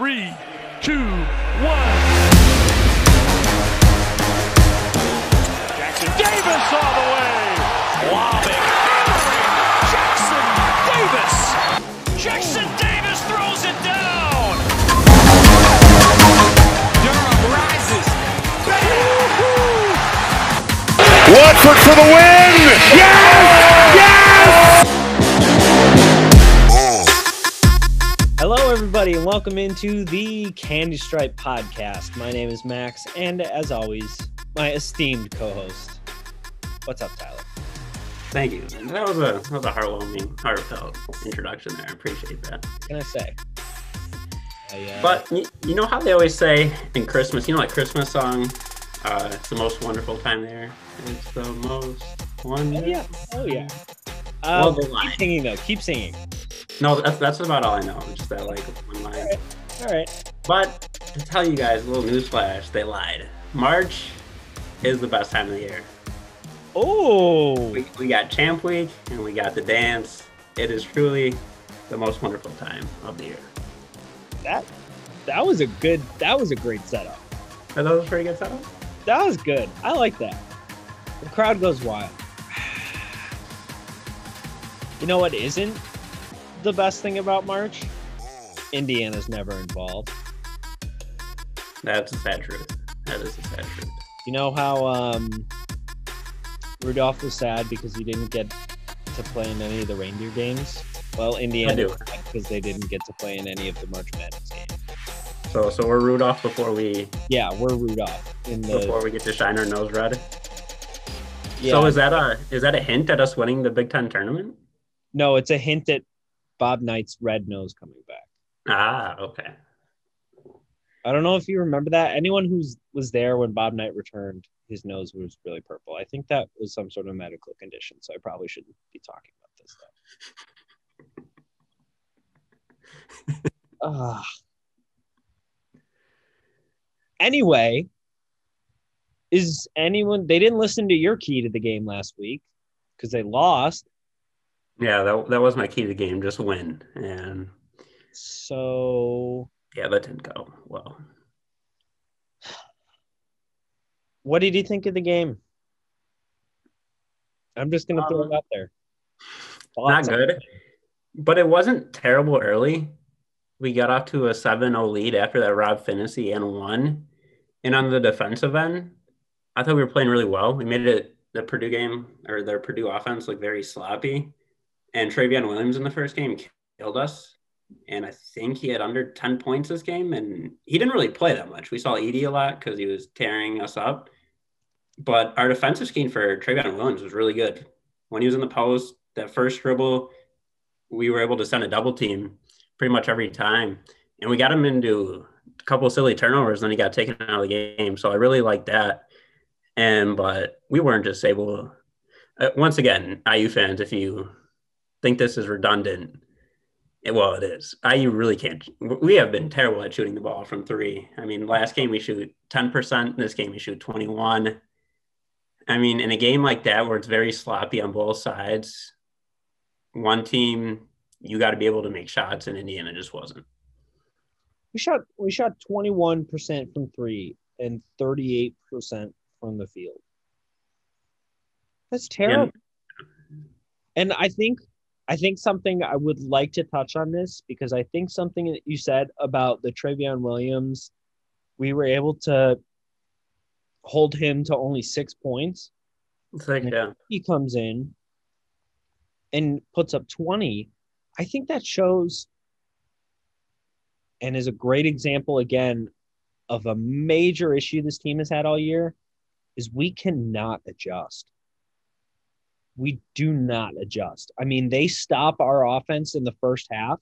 three, two, one. Jackson Davis all the way. Lobbing. Jackson Davis. Jackson Davis throws it down. Durham rises. Watford for the win! Yes! Everybody, and welcome into the Candy Stripe podcast. My name is Max, and as always, my esteemed co-host. What's up, Tyler? Thank you. That was a that was a heartwarming, heartfelt introduction there. I appreciate that. What can I say? I, uh, But you, you know how they always say in Christmas, you know, like Christmas song, uh, it's the most wonderful time there. It's the most wonderful. oh yeah, oh yeah. Um, keep singing though. Keep singing. No, that's that's about all I know. Just that like one line. All right. But to tell you guys a little newsflash, they lied. March is the best time of the year. Oh, We, we got Champ Week and we got the dance. It is truly the most wonderful time of the year. that that was a good. That was a great setup. Are those pretty good setup? That was good. I like that. The crowd goes wild. You know what isn't the best thing about March? Indiana's never involved. That's a sad truth. That is a sad truth. You know how um, Rudolph was sad because he didn't get to play in any of the reindeer games? Well, Indiana because they didn't get to play in any of the March Madness games. So so we're Rudolph before we Yeah, we're Rudolph in the. before we get to shine our nose red. yeah, So is that a is that a hint at us winning the Big Ten tournament? No, it's a hint at Bob Knight's red nose coming back. Ah, okay. I don't know if you remember that. Anyone who was there when Bob Knight returned, his nose was really purple. I think that was some sort of medical condition, so I probably shouldn't be talking about this stuff. Ah. anyway, is anyone they didn't listen to your key to the game last week because they lost. Yeah, that, that was my key to the game, just win. And So yeah, that didn't go well. what did you think of the game? I'm just gonna throw it Um, out there. Not Thoughts on good. But it wasn't terrible early. We got off to a 7-0 lead after that Rob Finney and one. And on the defensive end, I thought we were playing really well. We made it the Purdue game or their Purdue offense look very sloppy. And Trevion Williams in the first game killed us. And I think he had under 10 points this game. And he didn't really play that much. We saw Edie a lot because he was tearing us up. But our defensive scheme for Trevion Williams was really good. When he was in the post, that first dribble, we were able to send a double team pretty much every time. And we got him into a couple silly turnovers, then he got taken out of the game. So I really like that. And but we weren't just able. Uh, once again, IU fans, if you think this is redundant, well, it is. IU really can't. We have been terrible at shooting the ball from three. I mean, last game we shoot ten percent. This game we shoot twenty one. I mean, in a game like that where it's very sloppy on both sides, one team you got to be able to make shots, and Indiana just wasn't. We shot we shot 21% from 3 and 38% from the field. That's terrible. And I think I think something I would like to touch on this because I think something that you said about the Trevion Williams, we were able to hold him to only 6 points. It's like, yeah, He comes in and puts up 20. I think that shows and is a great example again of a major issue this team has had all year is we cannot adjust. We do not adjust. I mean, they stop our offense in the first half.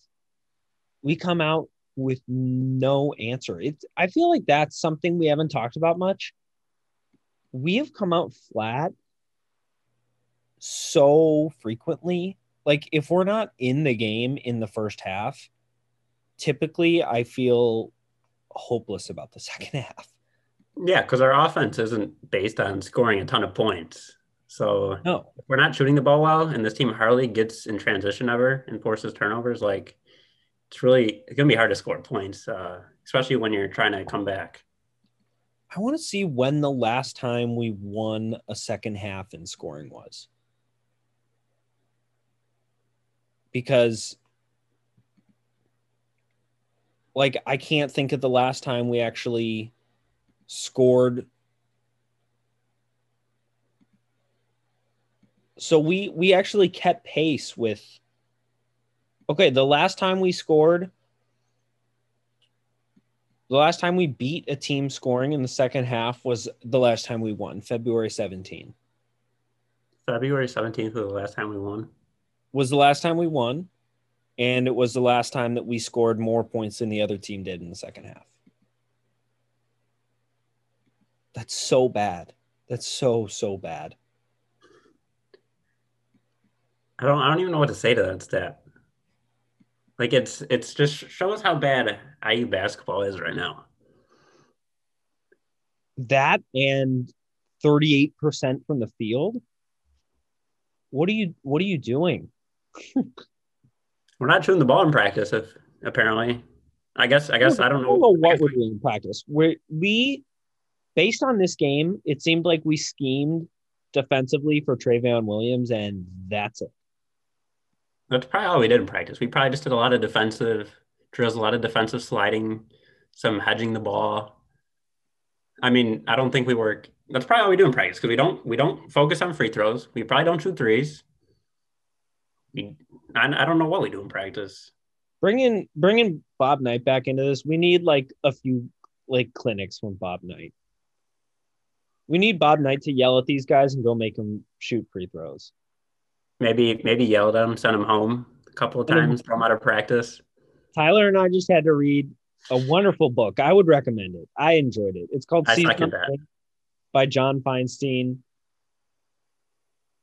We come out with no answer. It's I feel like that's something we haven't talked about much. We have come out flat so frequently. Like if we're not in the game in the first half, typically I feel hopeless about the second half. yeah, because our offense isn't based on scoring a ton of points. So No. if we're not shooting the ball well, and this team hardly gets in transition ever and forces turnovers, like it's really it's gonna be hard to score points, uh, especially when you're trying to come back. I want to see when the last time we won a second half in scoring was. Because like I can't think of the last time we actually scored so we we actually kept pace with okay the last time we scored the last time we beat a team scoring in the second half was the last time we won february 17 February 17th was the last time we won. was the last time we won and it was the last time that we scored more points than the other team did in the second half. That's so bad. That's so so bad I don't I don't even know what to say to that stat. Like it's it's just shows how bad IU basketball is right now. that and 38% from the field what are you what are you doing We're not shooting the ball in practice if apparently. I guess I guess I don't know. what we're doing in practice we we based on this game it seemed like we schemed defensively for Trevion Williams and that's it That's probably all we did in practice. We probably just did a lot of defensive drills, a lot of defensive sliding, some hedging the ball. I mean, I don't think we work. That's probably all we do in practice because we don't we don't focus on free throws. We probably don't shoot threes. We, I, I don't know what we do in practice. bringing bringing Bob Knight back into this we need like a few like clinics from Bob Knight we need Bob Knight to yell at these guys and go make them shoot free throws Maybe maybe yell at them, send them home a couple of times, throw them out of practice. Tyler and I just had to read a wonderful book. I would recommend it. I enjoyed it. It's called that. By John Feinstein.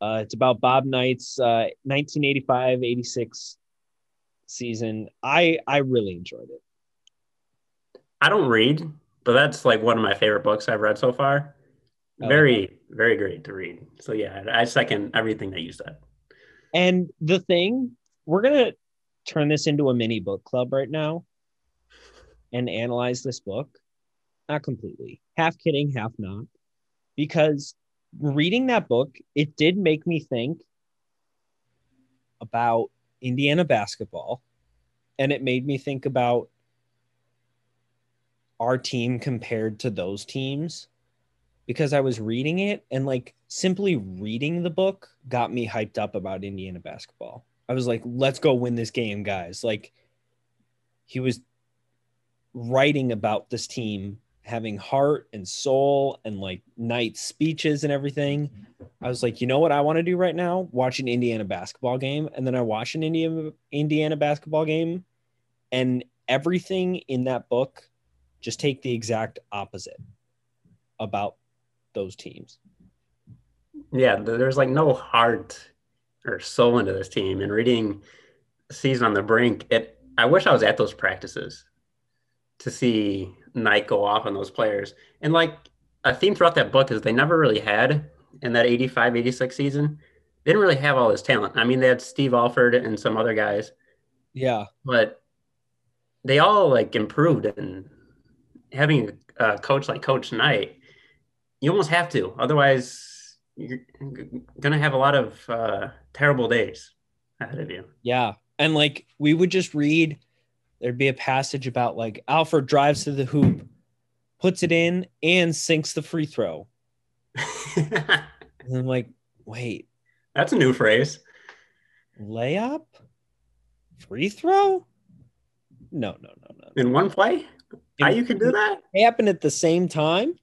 Uh, it's about Bob Knight's uh, 1985-86 season. I I really enjoyed it. I don't read, but that's like one of my favorite books I've read so far. Like Very, very great to read. So yeah, I second everything that you said. And the thing, we're gonna turn this into a mini book club right now and analyze this book. Not completely, half kidding, half not. Because reading that book, it did make me think about Indiana basketball. And it made me think about our team compared to those teams because I was reading it and like simply reading the book got me hyped up about Indiana basketball. I was like, let's go win this game, guys. Like he was writing about this team having heart and soul and like Knight speeches and everything. I was like, you know what I want to do right now? Watch an Indiana basketball game. And then I watch an Indiana Indiana basketball game and everything in that book just take the exact opposite about those teams. Yeah, there's like no heart or soul into this team. And reading Season on the Brink, it I wish I was at those practices to see Knight go off on those players. And like a theme throughout that book is they never really had in that 85, 86 season, they didn't really have all this talent. I mean, they had Steve Alford and some other guys, Yeah. but they all like improved and having a coach like Coach Knight, you almost have to. Otherwise, you're gonna have a lot of uh, terrible days ahead of you. Yeah. And like we would just read, there'd be a passage about like Alford drives to the hoop, puts it in, and sinks the free throw. And I'm like, wait, That's a new phrase. layup? Free throw? No, no, no, no. In one play, how you can do that? Happen at the same time.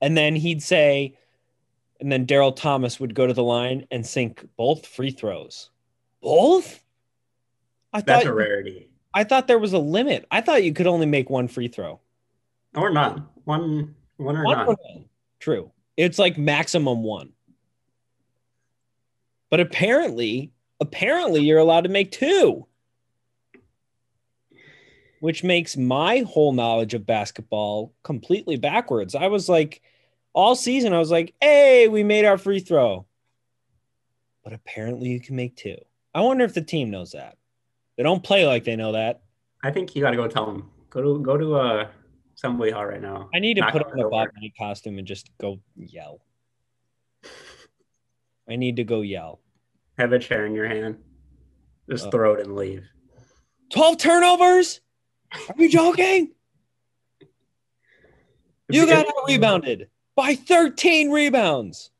And then he'd say, and then Daryl Thomas would go to the line and sink both free throws. Both? I That's thought a rarity. I thought there was a limit. I thought you could only make one free throw. Or none. One, one or One none. or none. True. It's like maximum one. But apparently, apparently you're allowed to make two. Which makes my whole knowledge of basketball completely backwards. I was like, all season, I was like, hey, we made our free throw. But apparently you can make two. I wonder if the team knows that. They don't play like they know that. I think you got to go tell them. Go to go to uh assembly hall right now. I need to Knock put on a. Bob Knight costume and just go yell. I need to go yell. Have a chair in your hand. Just Uh, throw it and leave. 12 turnovers? Are you joking? You got out rebounded by 13 rebounds.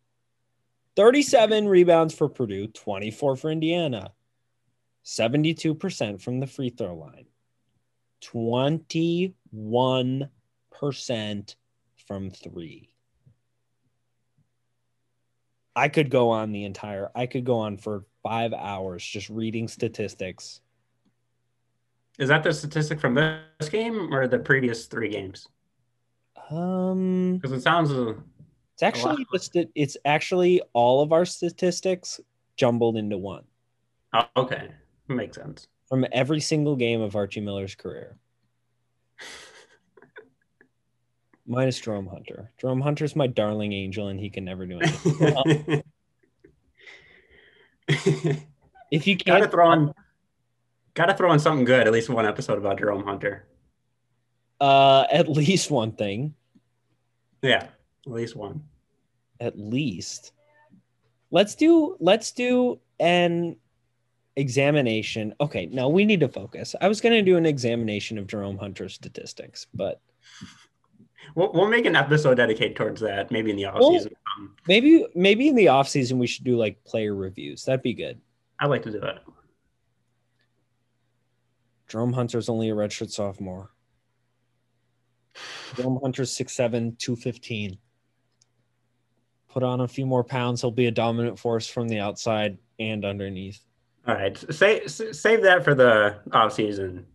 37 rebounds for Purdue, 24 for Indiana. 72% from the free throw line. 21% from 3. I could go on the entire I could go on for 5 hours just reading statistics. Is that the statistic from this game or the previous three games? Um Because it sounds uh, It's actually just it- it's actually all of our statistics jumbled into one oh, okay. Makes sense. from every single game of Archie Miller's career. Minus Jerome Hunter. Jerome Hunter's my darling angel, and he can never do anything. if you can't, throw in gotta throw in something good, at least one episode about Jerome Hunter. uh, at least one thing, Yeah, at least one. at least, let's do let's do an examination. Okay, no, we need to focus. I was going to do an examination of Jerome Hunter's statistics, but We'll, we'll make an episode dedicated towards that, maybe in the off season. Um, Maybe maybe in the off season we should do like player reviews. That'd be good. I'd like to do that. Jerome Hunter's only a redshirt sophomore. Jerome Hunter's 6'7", 215. Put on a few more pounds, he'll be a dominant force from the outside and underneath. All right, say, s- save that for the off season.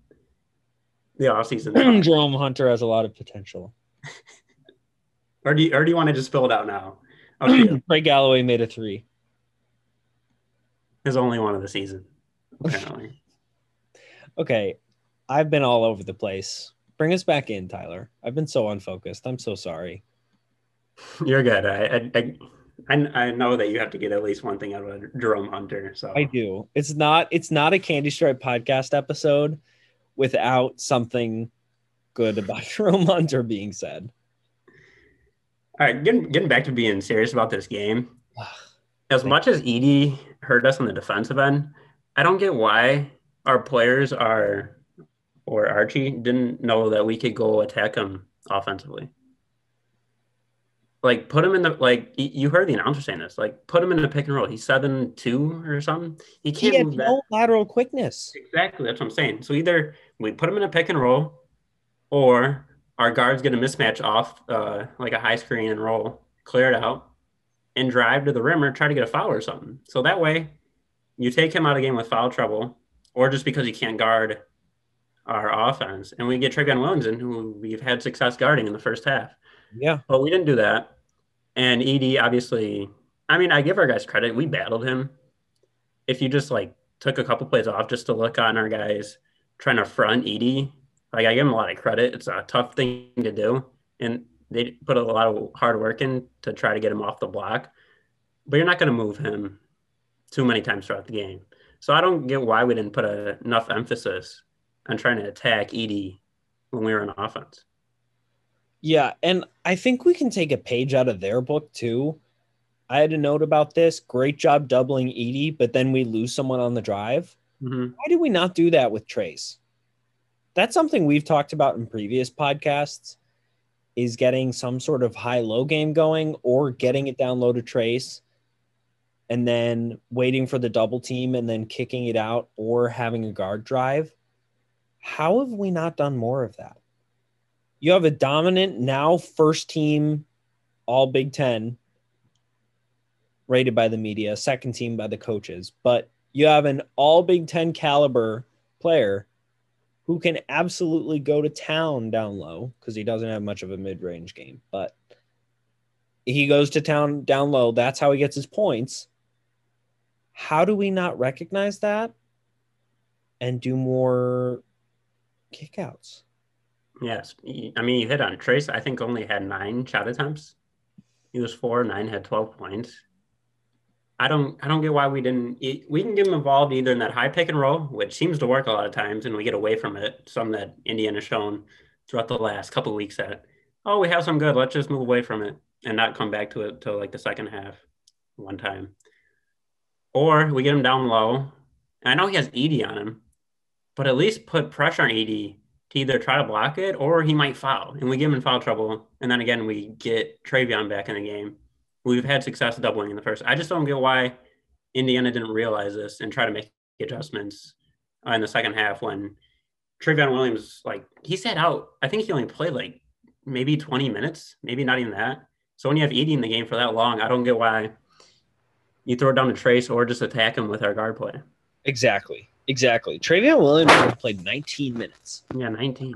The off season, Jerome Hunter has a lot of potential. or do you, or do you want to just fill it out now? Okay, Craig Galloway made a three. his only one of the season, apparently. Okay, I've been all over the place. Bring us back in, Tyler. I've been so unfocused. I'm so sorry. You're good. I, I I I know that you have to get at least one thing out of Jerome Hunter. So I do. It's not it's not a Candy Stripe podcast episode without something good about Jerome Hunter being said. All right, getting getting back to being serious about this game. As much as Edey hurt us on the defensive end, I don't get why our players are or Archie didn't know that we could go attack him offensively. Like put him in the like you heard the announcer saying this. Like put him in the pick and roll. He's seven two or something. He He can't had move that. no lateral quickness. Exactly. That's what I'm saying. So either we put him in a pick and roll, or our guards get a mismatch off uh, like a high screen and roll, clear it out, and drive to the rim or try to get a foul or something. So that way, you take him out of game with foul trouble, or just because he can't guard our offense, and we get Trevion Williamson, who we've had success guarding in the first half. Yeah. But we didn't do that. And Edey, obviously, I mean, I give our guys credit. We battled him. If you just like took a couple plays off just to look on our guys trying to front Edey, like I give him a lot of credit. It's a tough thing to do. And they put a lot of hard work in to try to get him off the block. But you're not going to move him too many times throughout the game. So I don't get why we didn't put a, enough emphasis on trying to attack Edey when we were on offense. Yeah, and I think we can take a page out of their book too. I had a note about this. Great job doubling Edey, but then we lose someone on the drive. Mm-hmm. Why did we not do that with Trayce? That's something we've talked about in previous podcasts is getting some sort of high-low game going or getting it down low to Trayce and then waiting for the double team and then kicking it out or having a guard drive. How have we not done more of that? You have a dominant now first team all Big 10 rated by the media, second team by the coaches, but you have an all Big Ten caliber player who can absolutely go to town down low because he doesn't have much of a mid range game, but he goes to town down low. That's how he gets his points. How do we not recognize that and do more kickouts? Yes. I mean, you hit on Trayce, I think only had nine shot attempts. He was four, nine had 12 points. I don't I don't get why we didn't we can get them involved either in that high pick and roll, which seems to work a lot of times, and we get away from it. Some that Indiana shown throughout the last couple weeks that oh we have some good, let's just move away from it and not come back to it till like the second half one time. Or we get him down low. I know he has Edey on him, but at least put pressure on Edey to either try to block it or he might foul, and we give him in foul trouble, and then again we get Trevion back in the game We've had success doubling in the first. I just don't get why Indiana didn't realize this and try to make adjustments uh, in the second half when Trevion Williams, like he sat out. I think he only played like maybe 20 minutes, maybe not even that. So when you have Edey in the game for that long, I don't get why you throw it down to Trayce or just attack him with our guard play. Exactly. Exactly. Trevion Williams played 19 minutes. Yeah, 19.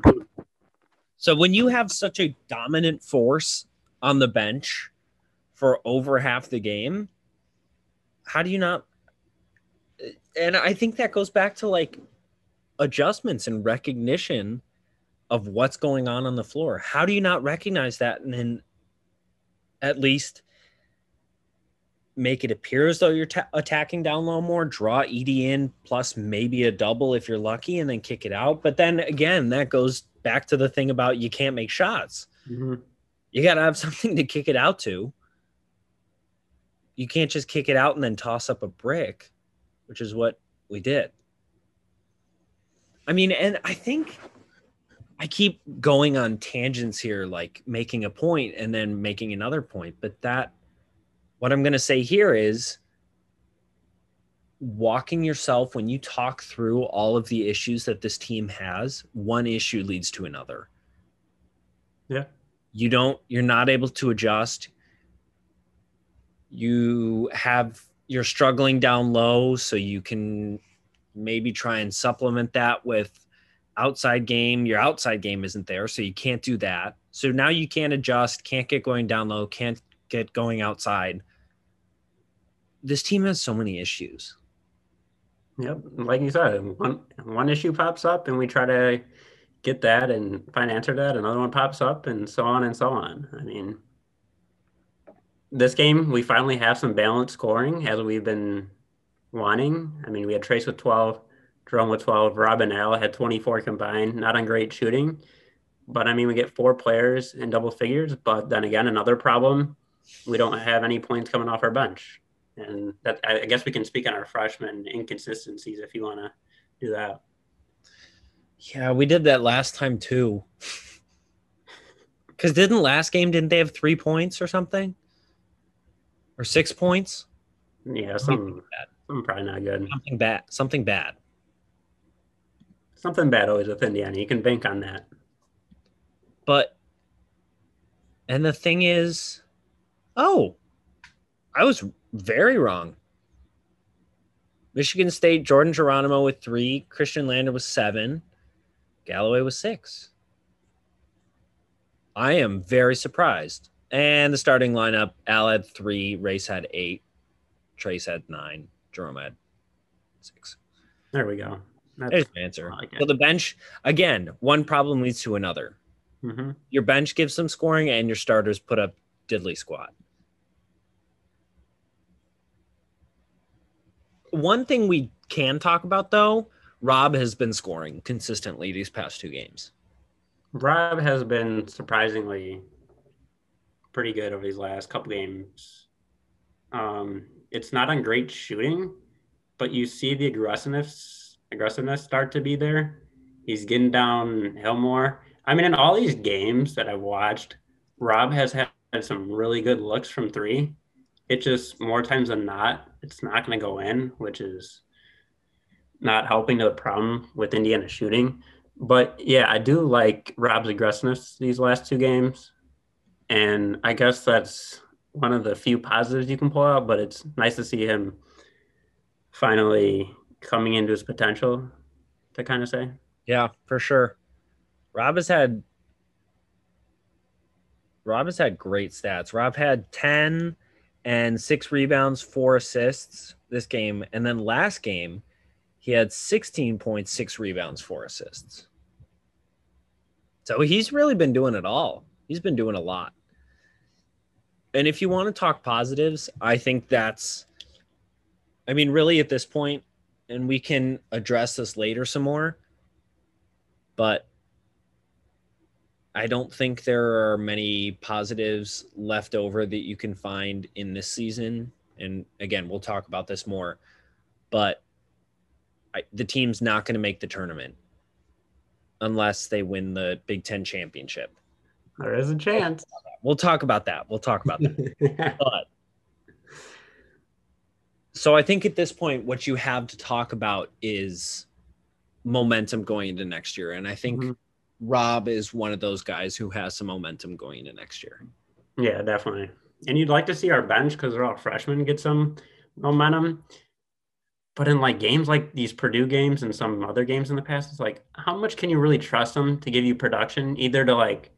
So when you have such a dominant force on the bench for over half the game, how do you not? And I think that goes back to like adjustments and recognition of what's going on on the floor. How do you not recognize that and then at least make it appear as though you're ta- attacking down low more, draw Edey in plus maybe a double if you're lucky, and then kick it out. But then again, that goes back to the thing about you can't make shots. Mm-hmm. You got to have something to kick it out to you can't just kick it out and then toss up a brick, which is what we did. I mean, and I think I keep going on tangents here, like making a point and then making another point. But that, what I'm going to say here is walking yourself when you talk through all of the issues that this team has, one issue leads to another. Yeah. You don't, you're not able to adjust you have you're struggling down low so you can maybe try and supplement that with outside game your outside game isn't there so you can't do that so now you can't adjust can't get going down low can't get going outside this team has so many issues yep like you said one one issue pops up and we try to get that and find answer to that another one pops up and so on and so on i mean this game, we finally have some balanced scoring as we've been wanting. I mean, we had Trayce with 12, Jerome with 12, Rob and Al had 24 combined, not on great shooting. But I mean, we get four players in double figures. But then again, another problem, we don't have any points coming off our bench. And that I guess we can speak on our freshman inconsistencies if you want to do that. Yeah, we did that last time too. Because didn't last game, didn't they have three points or something? or six points. Yeah, something bad. Something probably not good. Something bad. Something bad. Something bad always with Indiana. You can bank on that. But, and the thing is, oh, I was very wrong. Michigan State, Jordan Geronimo with three, Khristian Lander with seven, Galloway was six. I am very surprised. And the starting lineup, Al had three, Race had eight, Trayce had nine, Jerome had six. There we go. That's There's an answer. Like so the bench, again, one problem leads to another. Mm-hmm. Your bench gives some scoring, and your starters put up diddly squat. One thing we can talk about, though, Rob has been scoring consistently these past two games. Rob has been surprisingly pretty good over these last couple games. Um, it's not on great shooting, but you see the aggressiveness aggressiveness start to be there. He's getting downhill more. I mean, in all these games that I've watched, Rob has had some really good looks from three. It just more times than not, it's not going to go in, which is not helping to the problem with Indiana shooting. But yeah, I do like Rob's aggressiveness these last two games. And I guess that's one of the few positives you can pull out, but it's nice to see him finally coming into his potential to kind of say. Yeah, for sure. Rob has had Rob has had great stats. Rob had 10 and six rebounds, four assists this game. And then last game, he had 16.6 rebounds, four assists. So he's really been doing it all. He's been doing a lot. And if you want to talk positives, I think that's I mean, really, at this point, and we can address this later some more, but I don't think there are many positives left over that you can find in this season. And again, we'll talk about this more, but I, the team's not going to make the tournament unless they win the Big Ten championship. There is a chance. We'll talk about that. We'll talk about that. but so I think at this point, what you have to talk about is momentum going into next year. And I think Mhm. Rob is one of those guys who has some momentum going into next year. Yeah, definitely. And you'd like to see our bench because they're all freshmen get some momentum. But in like games like these Purdue games and some other games in the past, it's like how much can you really trust them to give you production? Either to like,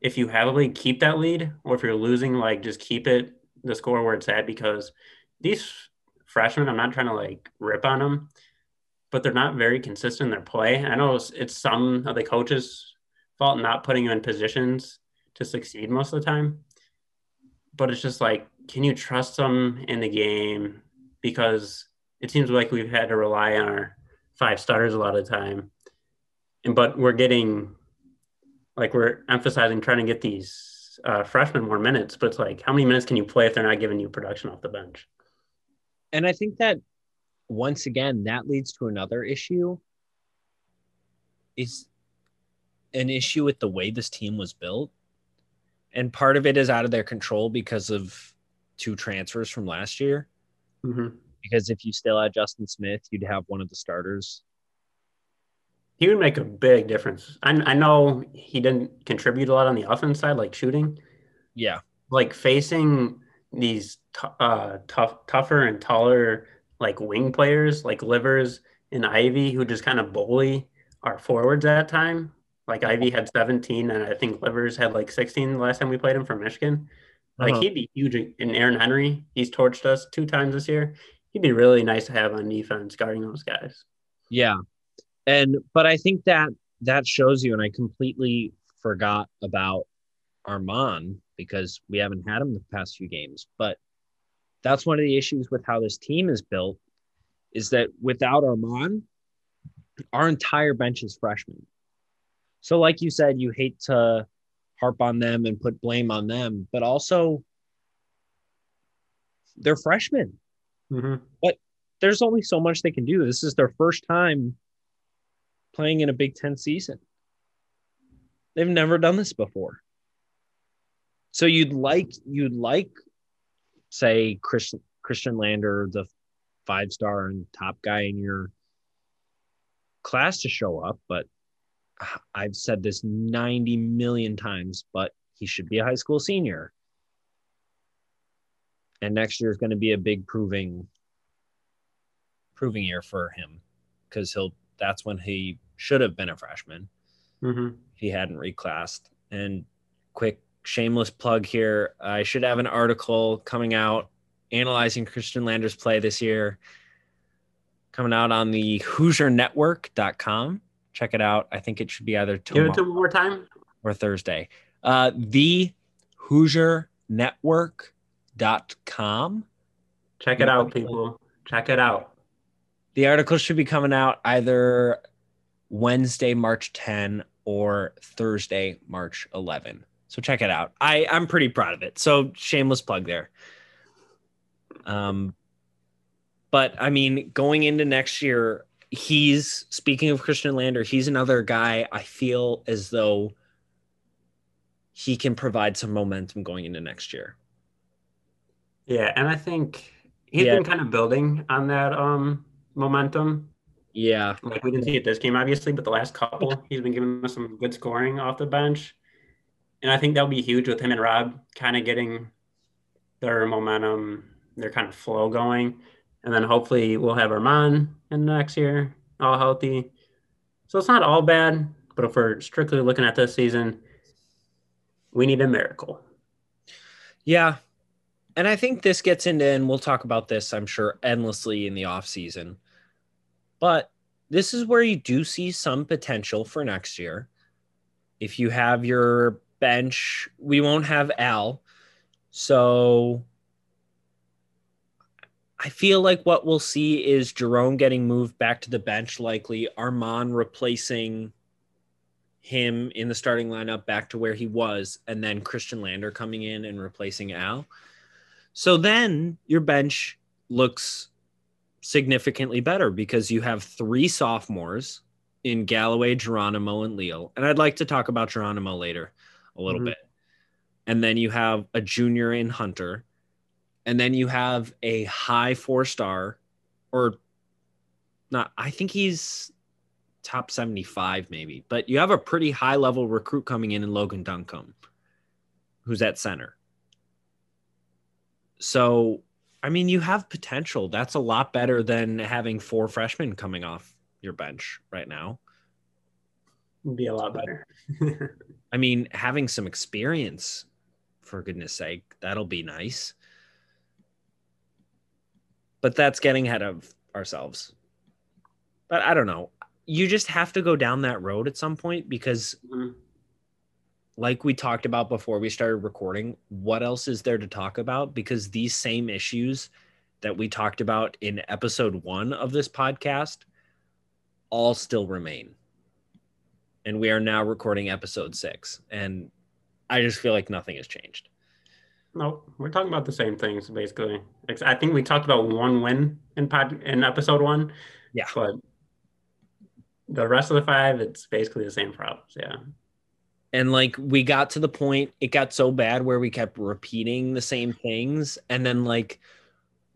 if you have a lead, keep that lead, or if you're losing, like just keep it the score where it's at. Because these freshmen, I'm not trying to like rip on them, but they're not very consistent in their play. I know it's, it's some of the coaches' fault not putting them in positions to succeed most of the time but it's just like, can you trust them in the game? Because it seems like we've had to rely on our five starters a lot of the time. And but we're getting like we're emphasizing trying to get these uh, freshmen more minutes, but it's like how many minutes can you play if they're not giving you production off the bench? And I think that once again, that leads to another issue is an issue with the way this team was built. And part of it is out of their control because of two transfers from last year. Mm-hmm. Because if you still had Justin Smith, you'd have one of the starters. He would make a big difference. I, I know he didn't contribute a lot on the offense side, like shooting, Yeah. like facing these t- uh, tough, tougher and taller like wing players like Livers and Ivy who just kind of bully our forwards at that time. Like Ivy had 17 and I think Livers had like 16 the last time we played him for Michigan. Like Uh-huh. he'd be huge. And Aaron Henry, he's torched us two times this year. He'd be really nice to have on defense guarding those guys. Yeah. And but I think that that shows you, and I completely forgot about Armaan because we haven't had him the past few games. But that's one of the issues with how this team is built is that without Armaan, our entire bench is freshmen. So, like you said, you hate to harp on them and put blame on them, but also they're freshmen Mm-hmm. there's only so much they can do. This is their first time playing in a Big Ten season. They've never done this before. So you'd like you'd like, say, Khristian Khristian Lander, the five star and top guy in your class to show up, but I've said this 90 million times, but he should be a high school senior. And next year is going to be a big proving proving year for him because he'll that's when he should have been a freshman Mm-hmm. he hadn't reclassed. And quick shameless plug here, I should have an article coming out analyzing Khristian Lander's play this year coming out on the HoosierNetwork.com. Check it out. I think it should be either Give it tomorrow to one more time. or Thursday. Uh, the HoosierNetwork.com. Check it out, people. Check it out. The article should be coming out either Wednesday, March 10 or Thursday, March 11. So check it out. I, I'm pretty proud of it. So shameless plug there. Um, but I mean, going into next year, he's speaking of Khristian Lander, he's another guy I feel as though he can provide some momentum going into next year. Yeah, and I think he's Yeah. been kind of building on that um momentum. Yeah. Like we didn't see it this game, obviously, but the last couple, he's been giving us some good scoring off the bench. And I think that'll be huge with him and Rob kind of getting their momentum, their kind of flow going. And then hopefully we'll have Armaan in next year, all healthy. So it's not all bad, but if we're strictly looking at this season, we need a miracle. Yeah. And I think this gets into, and we'll talk about this, I'm sure, endlessly in the off season. But this is where you do see some potential for next year. If you have your bench, we won't have Al. So I feel like what we'll see is Jerome getting moved back to the bench, likely Armaan replacing him in the starting lineup back to where he was, and then Khristian Lander coming in and replacing Al. So then your bench looks significantly better because you have three sophomores in Galloway, Geronimo, and Leal. And I'd like to talk about Geronimo later a little Mhm. bit. And then you have a junior in Hunter. And then you have a high four star or not, I think he's top 75 maybe, but you have a pretty high level recruit coming in in Logan Duncomb, who's at center. So, I mean, you have potential. That's a lot better than having four freshmen coming off your bench right now. Be a lot better. I mean, having some experience, for goodness sake, that'll be nice. But that's getting ahead of ourselves. But I don't know. You just have to go down that road at some point because, Mhm. like we talked about before we started recording, what else is there to talk about? Because these same issues that we talked about in episode one of this podcast all still remain and we are now recording episode six and i just feel like nothing has changed No, we're talking about the same things basically. I think we talked about one win in pod in episode one. Yeah. But the rest of the five, it's basically the same problems. Yeah. and like we got to the point it got so bad where we kept repeating the same things and then like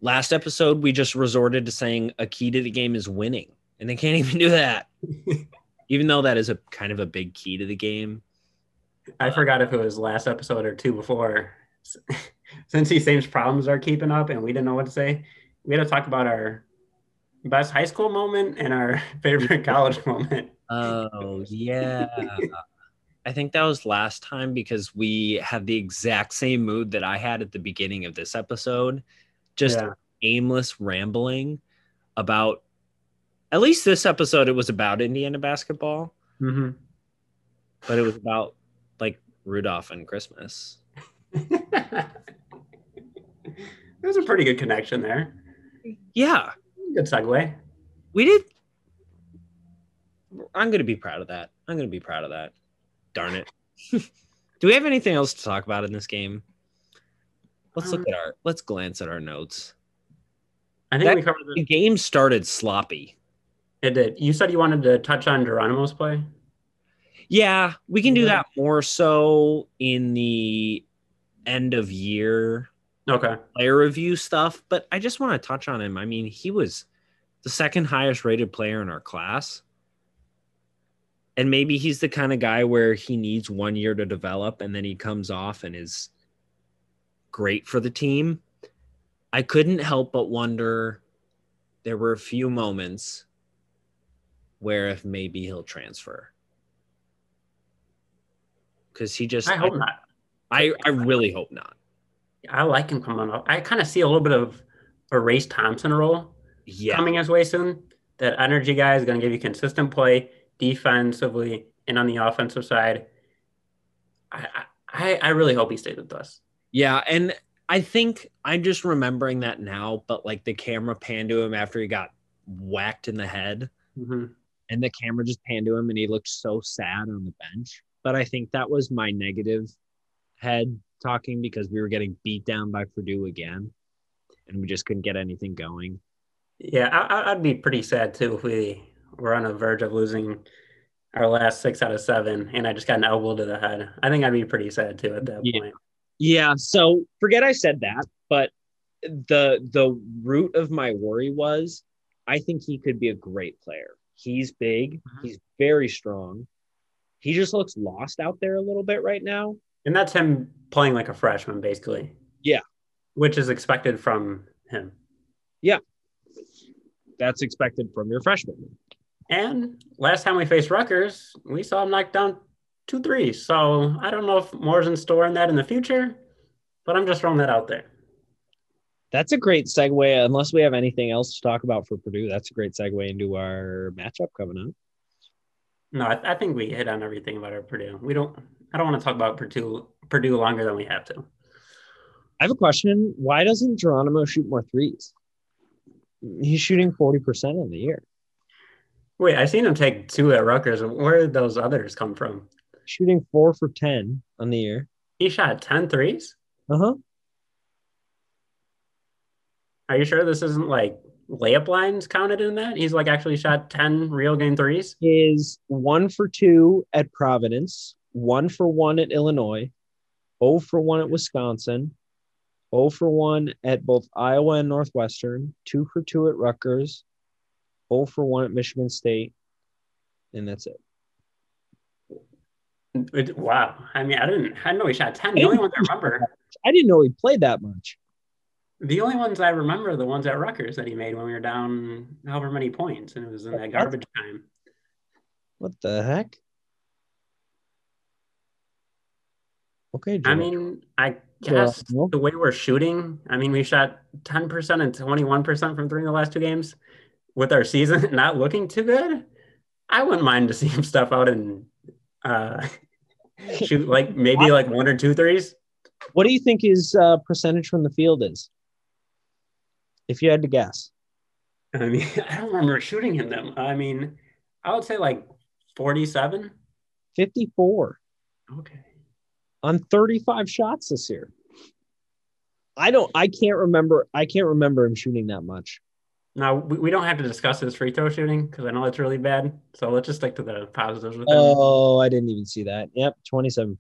last episode we just resorted to saying a key to the game is winning and they can't even do that even though that is a kind of a big key to the game I uh, forgot if it was last episode or two before. Since these same problems are keeping up and we didn't know what to say, we had to talk about our best high school moment and our favorite college moment. oh yeah i think that was last time because we had the exact same mood that i had at the beginning of this episode just Yeah. aimless rambling about at least this episode it was about indiana basketball hmm but it was about like rudolph and christmas. There's a pretty good connection there. yeah. Good segue. we did i'm gonna be proud of that. I'm gonna be proud of that. Darn it. Do we have anything else to talk about in this game? Let's look Um, at our let's glance at our notes. I think That- we covered the the, game started sloppy it. Did you said you wanted to touch on Geronimo's play? Yeah, we can do that more so in the end of year Okay. player review stuff, but I just want to touch on him. I mean, he was the second highest rated player in our class. And maybe he's the kind of guy where he needs one year to develop and then he comes off and is great for the team. I couldn't help but wonder there were a few moments where if maybe he'll transfer. Because he just I hope not. I, I really hope not. I like him coming up. I kind of see a little bit of a Race Thompson role Yeah. coming his way soon. That energy guy is going to give you consistent play defensively and on the offensive side. I, I I really hope he stays with us. Yeah, and I think I'm just remembering that now, but like the camera panned to him after he got whacked in the head, Mhm. And the camera just panned to him and he looked so sad on the bench. But I think that was my negative head talking because we were getting beat down by Purdue again, and we just couldn't get anything going. Yeah, I, I'd be pretty sad too if we were on the verge of losing our last six out of seven, and I just got an elbow to the head. I think I'd be pretty sad too at that Yeah. point. Yeah, so forget I said that, but the the root of my worry was I think he could be a great player. He's big, Mhm. he's very strong. He just looks lost out there a little bit right now. And that's him playing like a freshman, basically. Yeah. Which is expected from him. Yeah. That's expected from your freshman. And last time we faced Rutgers, we saw him knock down two threes. So I don't know if more's in store in that in the future, but I'm just throwing that out there. That's a great segue. Unless we have anything else to talk about for Purdue, that's a great segue into our matchup coming up. No, I, I think we hit on everything about our Purdue. We don't. I don't want to talk about Purdue Purdue longer than we have to. I have a question. Why doesn't Geronimo shoot more threes? He's shooting 40% on the year. Wait, I seen him take two at Rutgers. Where did those others come from? Shooting four for 10 on the year. He shot 10 threes? Uh huh. Are you sure this isn't like layup lines counted in that? He's like actually shot 10 real game threes? Is one for two at Providence, one for one at Illinois, 0 for one at Wisconsin, 0 for one at both Iowa and Northwestern, two for two at Rutgers, 0 for one at Michigan State, and that's it. Wow. I mean, I didn't, I didn't know he shot 10. The only ones I remember, I didn't know he played that much. The only ones I remember are the ones at Rutgers that he made when we were down however many points, and it was in that garbage time. What the heck? Okay, I Joe. mean, I guess no. the way we're shooting, I mean, we shot 10% and 21% from three in the last two games with our season not looking too good. I wouldn't mind to see him stuff out and uh, shoot like maybe like one or two threes. what do you think his uh, percentage from the field is? If you had to guess, I mean, I don't remember shooting him them. I mean, I would say like 47. 54 Okay. on 35 shots this year. I don't I can't remember I can't remember him shooting that much. Now, we, we don't have to discuss his free throw shooting because I know it's really bad. So let's just stick to the positives with him. Oh, I didn't even see that. Yep, 27%.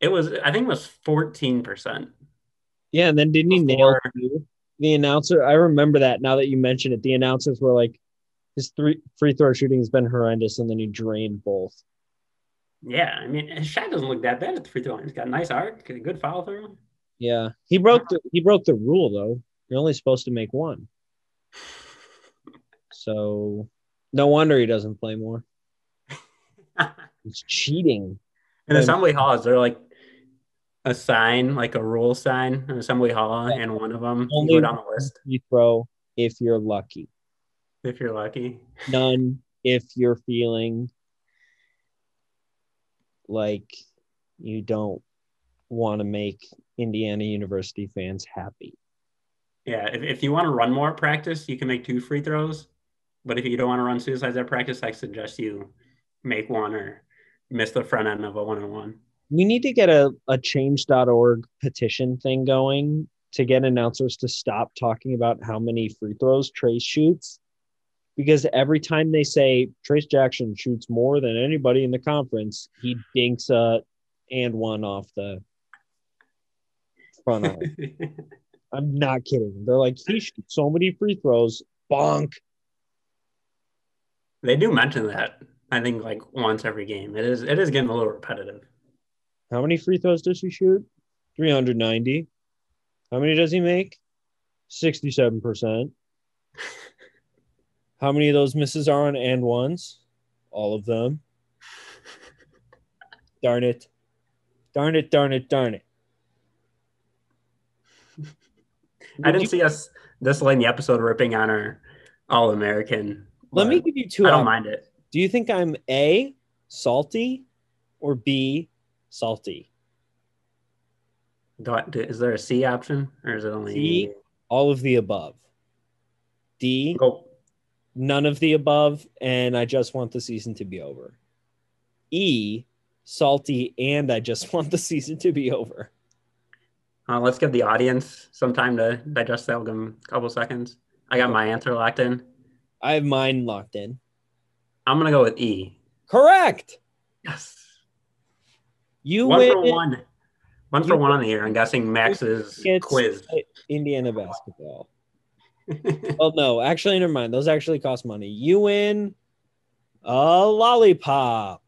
It was, I think it was 14%. Yeah, and then didn't he nail two? The announcer? I remember that now that you mention it. The announcers were like his three free throw shooting has been horrendous, and then he drained both. Yeah, I mean, his shot doesn't look that bad at the free throw line. He's got a nice arc, a good follow through. Yeah, he broke the he broke the rule though. You're only supposed to make one, so no wonder he doesn't play more. It's cheating. In Um, Assembly Halls, they're like a sign, like a rule sign in Assembly Hall, Yeah. and one of them Only down the list You throw if you're lucky. if you're lucky. None if you're feeling like you don't want to make Indiana University fans happy. Yeah, if, if you want to run more at practice, you can make two free throws. But if you don't want to run suicides at practice, I suggest you make one or miss the front end of a one on one. We need to get a, a change.org petition thing going to get announcers to stop talking about how many free throws Trayce shoots. Because every time they say Trayce Jackson shoots more than anybody in the conference, he dinks a and one off the front. I'm not kidding. They're like, he shoots so many free throws. Bonk. they do mention that. I think like once every game. It is it is getting a little repetitive. How many free throws does he shoot? 390. How many does he make? 67%. How many of those misses are on and ones? All of them. Darn it. Darn it, darn it, darn it. I didn't see us this late in the episode ripping on our All American. Let me give you two I don't options. mind it. Do you think I'm A, salty, or B, salty? Do I, do- is there a C option or is it only C. All of the above. D, Go. none of the above, and I just want the season to be over. E, salty, and I just want the season to be over. Uh, let's give the audience some time to digest that. We'll give them a couple seconds. I got my answer locked in. I have mine locked in. I'm gonna go with E. Correct. Yes. You One win for one. One for You- one on the year. I'm guessing Max's quiz. Indiana basketball. Oh no, actually, never mind. Those actually cost money. You win a lollipop.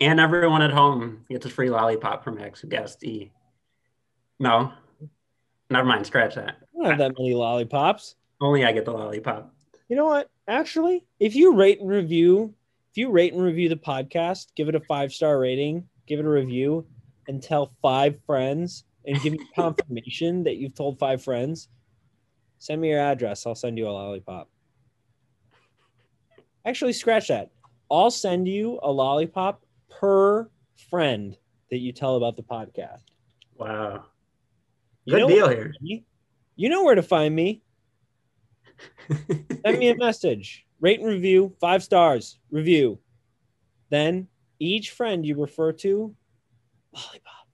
and everyone at home gets a free lollipop from Max who guessed E. No. Never mind, scratch that. I don't have that many lollipops. Only I get the lollipop. You know what? Actually, if you rate and review, if you rate and review the podcast, give it a five star rating, give it a review, and tell five friends and give me confirmation that you've told five friends, send me your address. I'll send you a lollipop. Actually, scratch that. I'll send you a lollipop per friend that you tell about the podcast. Wow. You Good deal here. You know where to find me. Send me a message. Rate and review, five stars, review. Then each friend you refer to, lollipop.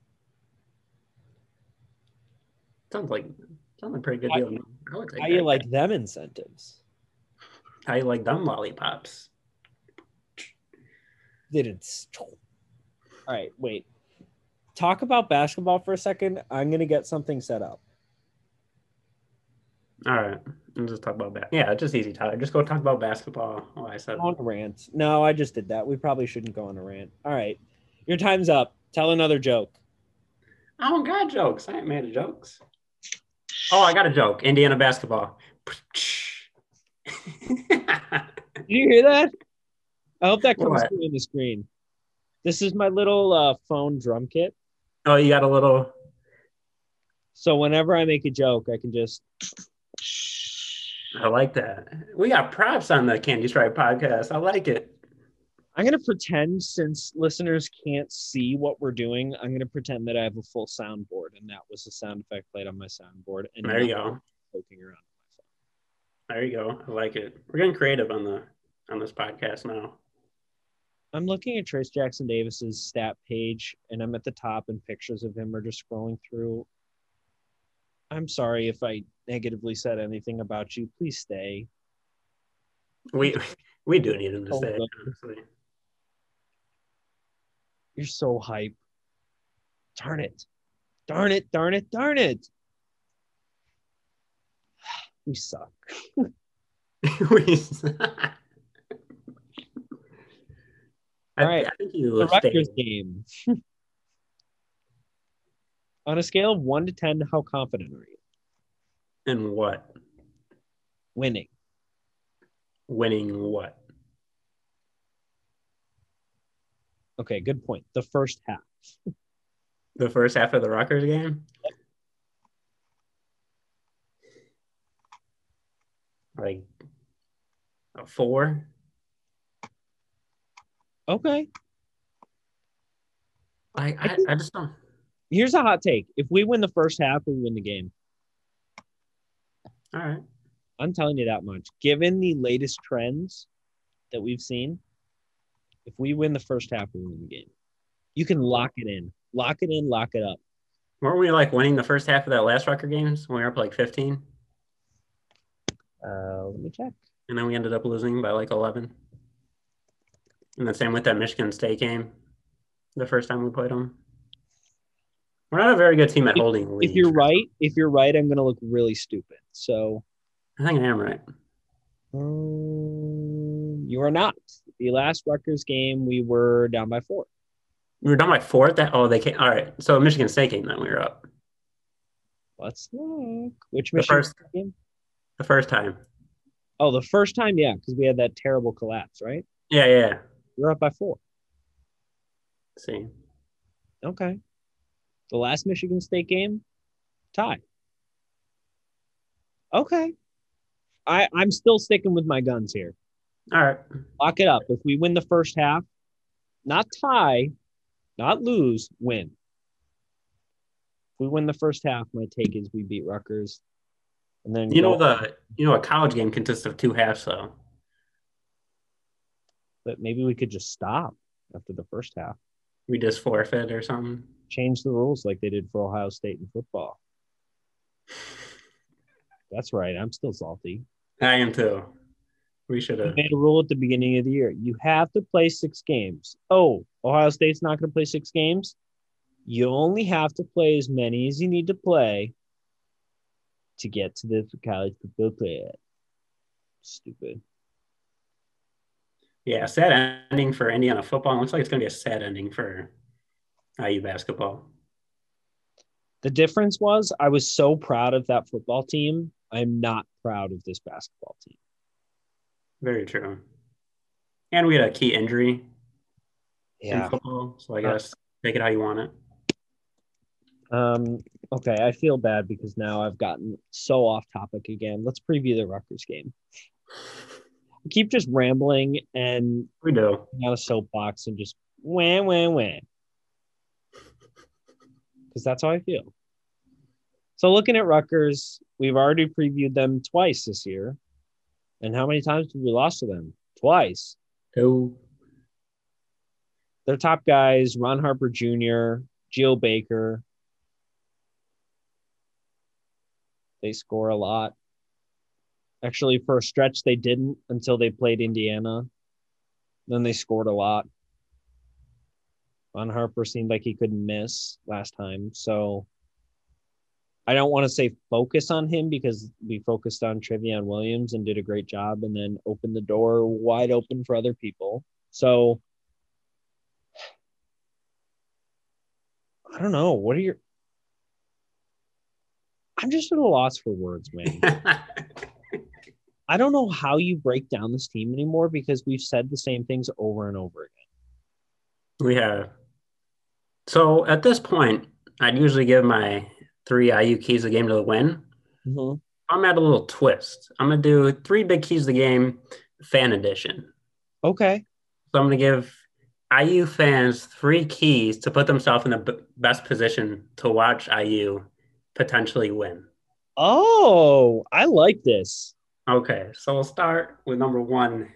sounds like sounds like a pretty good deal. I take How you that. like them incentives? how you like them lollipops? they Didn't. All right, wait. Talk about basketball for a second. I'm gonna get something set up. All right, let's just talk about that. Yeah, just easy, Tyler. Just go talk about basketball. Oh, I said On a rant. No, I just did that. We probably shouldn't go on a rant. All right, your time's up. Tell another joke. I don't got jokes. I ain't made of jokes. Oh, I got a joke. Indiana basketball. Did you hear that? I hope that comes What? through on the screen. This is my little uh, phone drum kit. oh, you got a little. So whenever I make a joke, I can just I like that. We got props on the Candy Stripe podcast. I like it. I'm gonna pretend since listeners can't see what we're doing, I'm gonna pretend that I have a full soundboard and that was the sound effect played on my soundboard. And There you go. Poking around. There you go. I like it. We're getting creative on the on this podcast now. I'm looking at Trayce Jackson Davis's stat page, and I'm at the top, and pictures of him are just scrolling through. I'm sorry if I negatively said anything about you. Please stay. We we do need him to stay. Honestly. You're so hype. Darn it. Darn it. Darn it. Darn it. We suck. We- suck. All right. I think you The. Rutgers game. On a scale of one to 10, how confident are you? In what? Winning. Winning what? Okay, good point. The first half. The first half of the Rutgers game? Like a four? Okay. I, I, I just don't. Here's a hot take. If we win the first half, we win the game. All right. I'm telling you that much. Given the latest trends that we've seen, if we win the first half, we win the game. You can lock it in. Lock it in, lock it up. Weren't we like winning the first half of that last Rutgers games when we were up like 15? Uh, let me check. And then we ended up losing by like 11. And the same with that Michigan State game the first time we played them. We're not a very good team at holding If you're right, if you're right, I'm gonna look really stupid. So I think I am right. um, you are not. The last Rutgers game, we were down by four. We were down by four that. Oh, they came. All right. So Michigan State game, then we were up Let's look. Which Michigan The first- game? the first time. Oh, the first time, yeah, because we had that terrible collapse, right? Yeah, yeah. We are up by four. Let's see. Okay. The last Michigan State game, tie. Okay. I, I'm still sticking with my guns here. All right. Lock it up. If we win the first half, not tie, not lose, win. If we win the first half, my take is we beat Rutgers. And then You know the you know a college game consists of two halves, though. but maybe we could just stop after the first half. We just forfeit or something. Change the rules like they did for Ohio State in football. That's right. I'm still salty. I am too. We should have. made a rule at the beginning of the year. You have to play six games. Oh, Ohio State's not going to play six games. You only have to play as many as you need to play to get to the college football playoff. Stupid. Yeah, sad ending for Indiana football. It looks like it's going to be a sad ending for IU basketball. The difference was I was so proud of that football team. I'm not proud of this basketball team. Very true. And we had a key injury in Yeah. football, so I Uh, guess take it how you want it. Um. Okay. I feel bad because now I've gotten so off topic again. Let's preview the Rutgers game. I keep just rambling and We do. out a soapbox and just wham wham wham. Because that's how I feel. So looking at Rutgers, we've already previewed them twice this year. And how many times did we lost to them? Twice. Two. Their top guys, Ron Harper Jr., Geo Baker. They score a lot. Actually, for a stretch, they didn't until they played Indiana. Then they scored a lot. Ron Harper seemed like he couldn't miss last time. So I don't want to say focus on him because we focused on Trevion Williams and did a great job and then opened the door wide open for other people. So I don't know. What are your I'm just at a loss for words, man. I don't know how you break down this team anymore because we've said the same things over and over again. we have. So at this point, I'd usually give my three IU keys of the game to the win. Mm-hmm. I'm at a little twist. I'm gonna do three big keys of the game, fan edition. Okay. So I'm gonna give IU fans three keys to put themselves in the b- best position to watch IU potentially win. Oh, I like this. Okay, so we'll start with number one.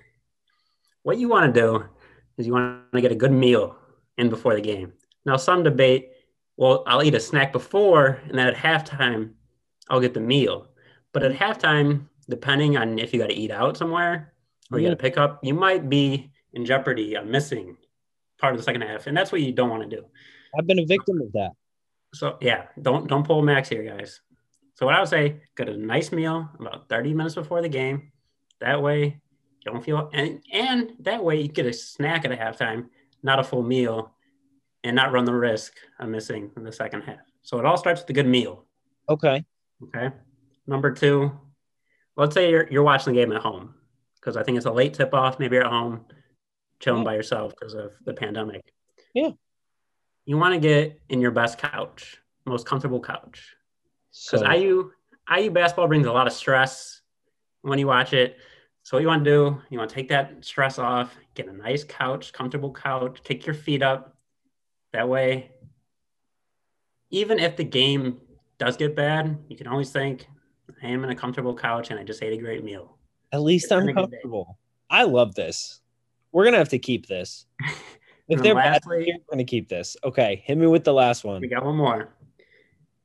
What you want to do is you want to get a good meal in before the game. Now, some debate, well, I'll eat a snack before, and then at halftime, I'll get the meal. But at halftime, depending on if you got to eat out somewhere or you got to mm-hmm. pick up, you might be in jeopardy of missing part of the second half, and that's what you don't want to do. I've been a victim of that. So yeah, don't don't pull max here, guys. So what I would say, get a nice meal about 30 minutes before the game. That way you don't feel and and that way you get a snack at a halftime, not a full meal, and not run the risk of missing in the second half. So it all starts with a good meal. Okay. Okay. Number two, let's say you're you're watching the game at home because I think it's a late tip off. Maybe you're at home chilling Yeah. by yourself because of the pandemic. Yeah. You want to get in your best couch, most comfortable couch. So Because IU IU basketball brings a lot of stress when you watch it. So what you want to do, you want to take that stress off, get a nice couch, comfortable couch, take your feet up. That way, even if the game does get bad, you can always think, I am in a comfortable couch and I just ate a great meal. at least it's I'm been a good day. comfortable. I love this. We're gonna have to keep this. If they're bad, lastly- we're gonna keep this. Okay, hit me with the last one. We got one more.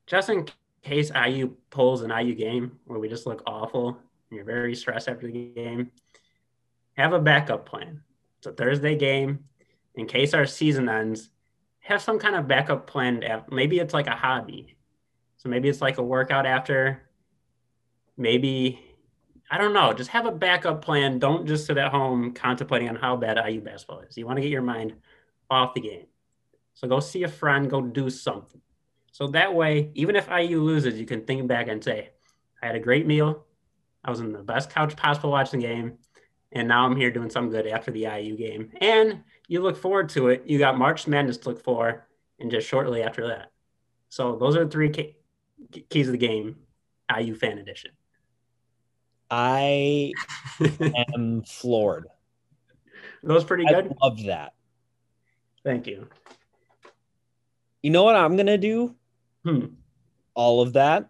Just in case IU pulls an IU game where we just look awful and you're very stressed after the game, have a backup plan. It's a Thursday game. In case our season ends, have some kind of backup plan. Maybe it's like a hobby. So maybe it's like a workout after. Maybe, I don't know. Just have a backup plan. Don't just sit at home contemplating on how bad IU basketball is. You want to get your mind off the game. So go see a friend, go do something. So that way, even if IU loses, you can think back and say, I had a great meal. I was in the best couch possible watching the game. And now I'm here doing some good after the IU game. And you look forward to it. You got March Madness to look for, and just shortly after that. So those are the three key, keys of the game, IU fan edition. I am floored. That was pretty I good. love that. Thank you. You know what I'm gonna do? Hmm. All of that.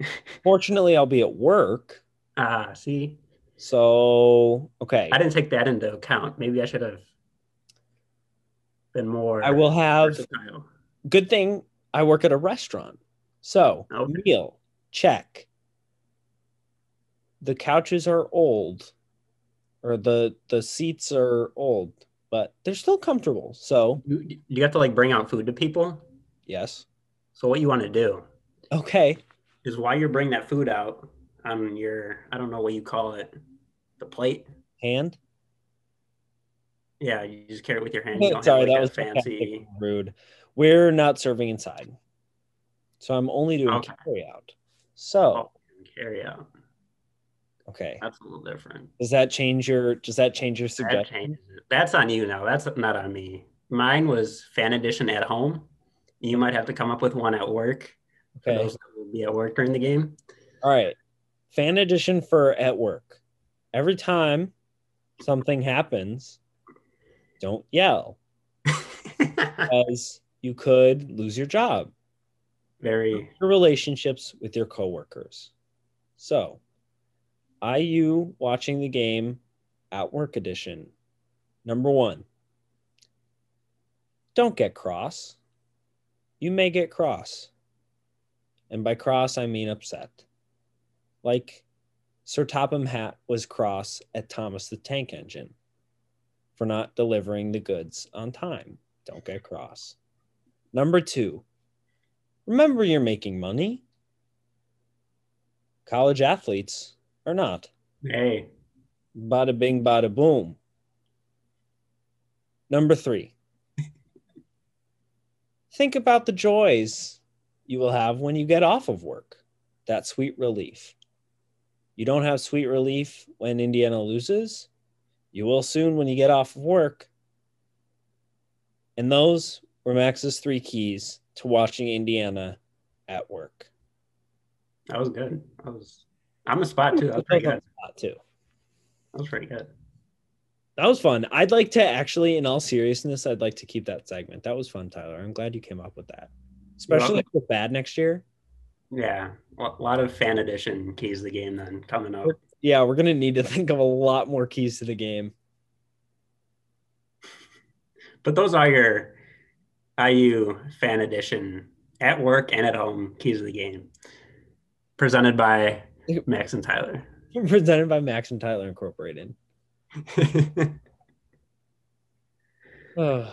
Fortunately, I'll be at work. Ah, see, So okay. I didn't take that into account. Maybe I should have been more. I will have versatile. good thing I work at a restaurant. So Okay. meal, check. The couches are old, or the the seats are old, but they're still comfortable. So You, you have to like bring out food to people. yes, So what you want to do okay, is while you're bringing that food out on your, I don't know what you call it, the plate. hand. Yeah, you just carry it with your hand. You Sorry, that was fancy. rude. We're not serving inside, so I'm only doing Okay. carry out. So Oh, carry out. okay, That's a little different. does that change your? Does that change your That suggestion? it. That's on you now. That's not on me. Mine was fan edition at home. You might have to come up with one at work. For Okay. those that will be at work during the game. All right. Fan edition for at work. Every time something happens, don't yell, as you could lose your job, Very your relationships with your coworkers. So, IU watching the game at work edition. Number one, don't get cross. You may get cross. And by cross, I mean upset. Like Sir Topham Hatt was cross at Thomas the Tank Engine for not delivering the goods on time. Don't get cross. Number two, remember you're making money. College athletes are not. Hey, Bada bing, bada boom. Number three, think about the joys you will have when you get off of work. That sweet relief. You don't have sweet relief when Indiana loses. You will soon when you get off of work. And those were Max's three keys to watching Indiana at work. that was good. I was I'm a spot too. That was pretty good. Spot Too. That was pretty good. That was fun. I'd like to actually, in all seriousness, I'd like to keep that segment. That was fun, Tyler. I'm glad you came up with that. Especially if it's bad next year. Yeah, a lot of fan edition keys to the game then coming up. Yeah, we're gonna need to think of a lot more keys to the game. But those are your IU fan edition at work and at home keys to the game, presented by Max and Tyler. Presented by Max and Tyler Incorporated. Oh,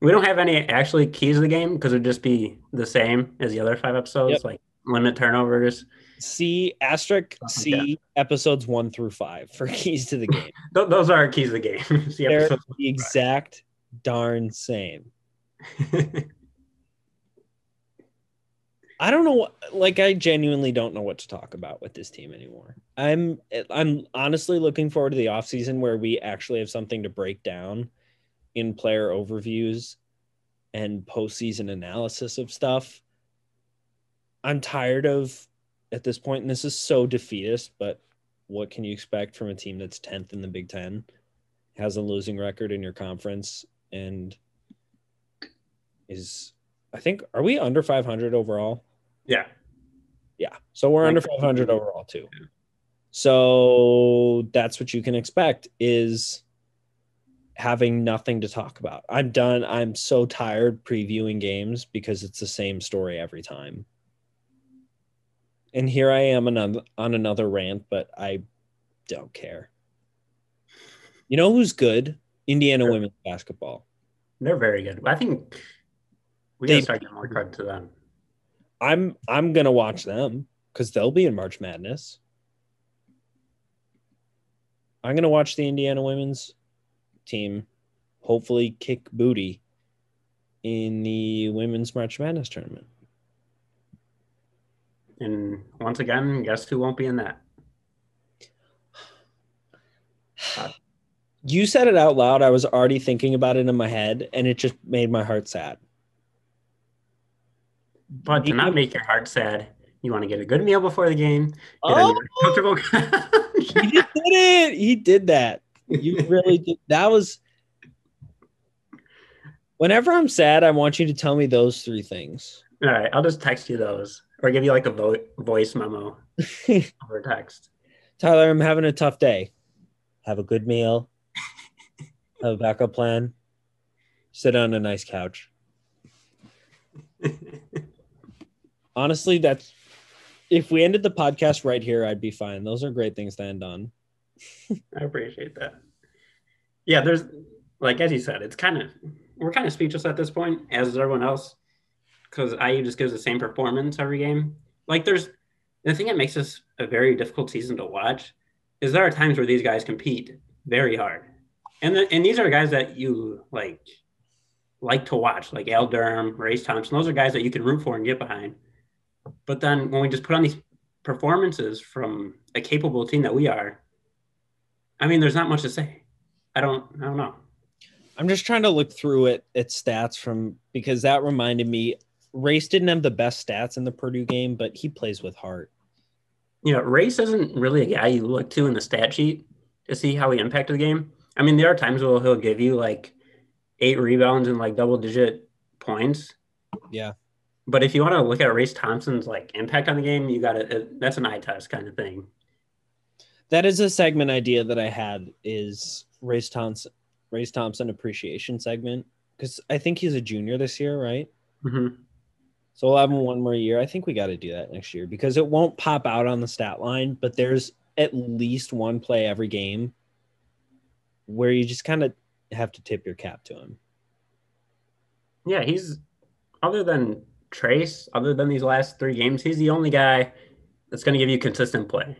we don't have any actually keys to the game because it'd just be the same as the other five episodes, Yep. like limit turnovers. C asterisk oh C episodes one through five for keys to the game. Those are our keys to the game. The They're the exact darn same. I don't know what like I genuinely don't know what to talk about with this team anymore. I'm I'm honestly looking forward to the offseason where we actually have something to break down in player overviews and postseason analysis of stuff. I'm tired of at this point, and this is so defeatist, but what can you expect from a team that's 10th in the Big Ten, has a losing record in your conference, and is I think are we under 500 overall? yeah. Yeah. So we're under 500 overall too. So that's what you can expect is having nothing to talk about. I'm done. I'm so tired previewing games because it's the same story every time. And here I am on, on another rant, but I don't care. You know who's good? Indiana Sure. women's basketball. They're very good. I think we They- start giving more credit to them. I'm I'm gonna watch them because they'll be in March Madness. I'm gonna watch the Indiana women's team hopefully kick booty in the women's March Madness tournament. And once again, guess who won't be in that? You said it out loud. I was already thinking about it in my head, and it just made my heart sad. But to not make your heart sad, you want to get a good meal before the game. Get Oh, comfortable he did it! He did that. You really did. That was. Whenever I'm sad, I want you to tell me those three things. All right, I'll just text you those or give you like a vo- voice memo over text. Tyler, I'm having a tough day. Have a good meal. Have a backup plan. Sit on a nice couch. Honestly, that's if we ended the podcast right here, I'd be fine. Those are great things to end on. I appreciate that. Yeah, there's like as you said, it's kind of we're kind of speechless at this point, as is everyone else, because IU just gives the same performance every game. Like there's the thing that makes this a very difficult season to watch is there are times where these guys compete very hard, and the, and these are guys that you like like to watch, like Al Durham, Race Thompson. Those are guys that you can root for and get behind. But then when we just put on these performances from a capable team that we are, I mean, there's not much to say. I don't, I don't know. I'm just trying to look through it at stats from because that reminded me Race didn't have the best stats in the Purdue game, but he plays with heart. You know, Race isn't really a guy you look to in the stat sheet to see how he impacted the game. I mean, there are times where he'll give you like eight rebounds and like double digit points. Yeah. But if you want to look at Race Thompson's like impact on the game, you got to, that's an eye test kind of thing. That is a segment idea that I had is Race Thompson, Race Thompson appreciation segment because I think he's a junior this year, right? Mhm. So we'll have him one more year. I think we got to do that next year because it won't pop out on the stat line, but there's at least one play every game where you just kind of have to tip your cap to him. Yeah, he's other than Trayce, other than these last three games, he's the only guy that's going to give you consistent play.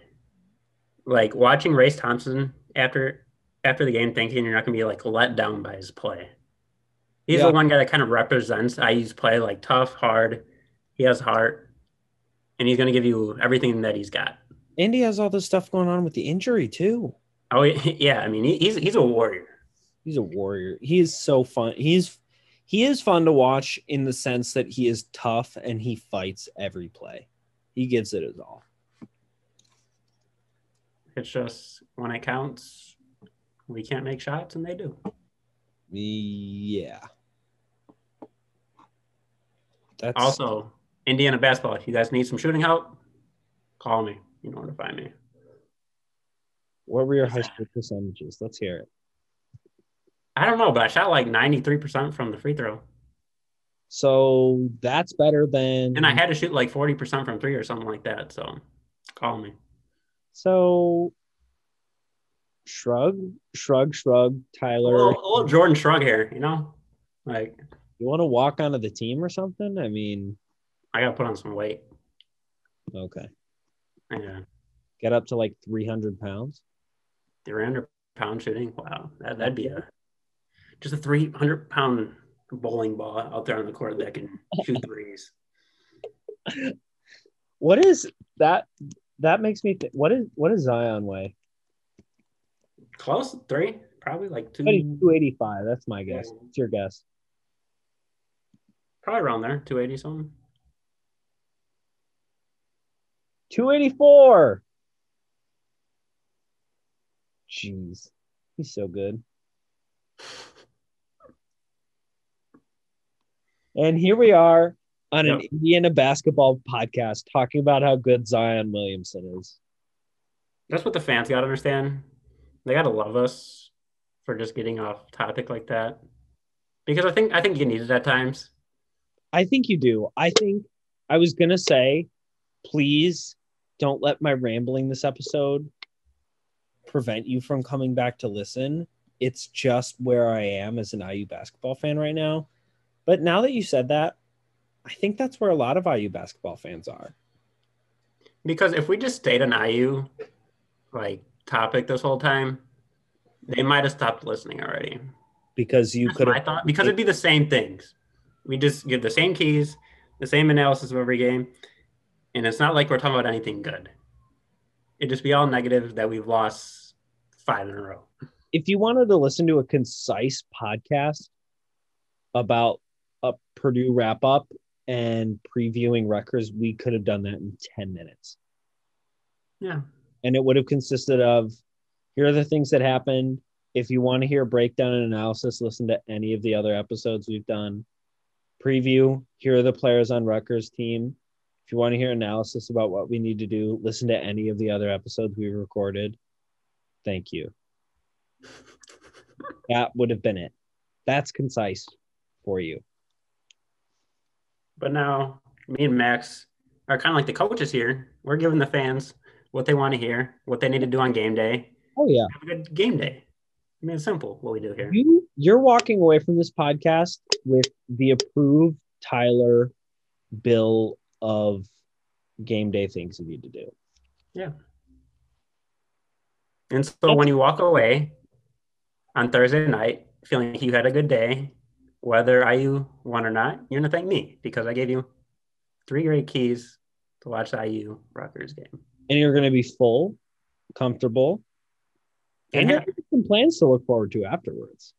Like watching Race Thompson after after the game, thinking you're not going to be like let down by his play. He's Yeah. the one guy that kind of represents IU's play, like tough, hard. He has heart, and he's going to give you everything that he's got. Indy has all this stuff going on with the injury too. Oh yeah, I mean he's he's a warrior. He's a warrior. He is so fun. He's he is fun to watch in the sense that he is tough and he fights every play. He gives it his all. It's just when it counts, we can't make shots, and they do. Yeah. That's Also, Indiana basketball. If you guys need some shooting help, call me. You know where to find me. what were your high school percentages? Let's hear it. I don't know, but I shot like 93% from the free throw. So that's better than And I had to shoot like 40% from three or something like that. So call me. So shrug, shrug, shrug, A Tyler. little, a little Jordan shrug here, you know? Like, You want to walk onto the team or something? I mean, I got to put on some weight. okay. Yeah. Get up to like 300 pounds. 300 pound shooting. Wow. That, that'd be a just a 300 pound bowling ball out there on the court that can shoot threes. What is that? That makes me think. What is what is Zion weigh? Close to three, probably like two, Two eighty five. That's my guess. What's your guess? probably around there, 280 something. Two eighty four. Jeez, he's so good. And here we are on an Yep. Indiana basketball podcast talking about how good Zion Williamson is. That's what the fans got to understand. They got to love us for just getting off topic like that. Because I think I think you need it at times. I think you do. I think I was gonna say, please don't let my rambling this episode prevent you from coming back to listen. It's just where I am as an IU basketball fan right now. But now that you said that, I think that's where a lot of IU basketball fans are. Because if we just stayed an IU like topic this whole time, they might have stopped listening already. Because you could I thought. Because it'd be the same things. We just give the same keys, the same analysis of every game, and it's not like we're talking about anything good. It'd just be all negative that we've lost five in a row. if you wanted to listen to a concise podcast about a Purdue wrap up and previewing Rutgers, we could have done that in 10 minutes. Yeah. and it would have consisted of here are the things that happened. If you want to hear a breakdown and analysis, listen to any of the other episodes we've done. Preview, here are the players on Rutgers team. If you want to hear analysis about what we need to do, listen to any of the other episodes we recorded. Thank you. That would have been it. That's concise for you. But now me and Max are kind of like the coaches here. We're giving the fans what they want to hear, what they need to do on game day. Oh yeah. Have a good game day. I mean, it's simple what we do here. You you're walking away from this podcast with the approved Tyler bill of game day things you need to do. Yeah. And so when you walk away on Thursday night feeling like you had a good day, whether IU won or not, you're going to thank me because I gave you three great keys to watch the IU Rutgers game. And you're going to be full, comfortable, and And you have some plans to look forward to afterwards.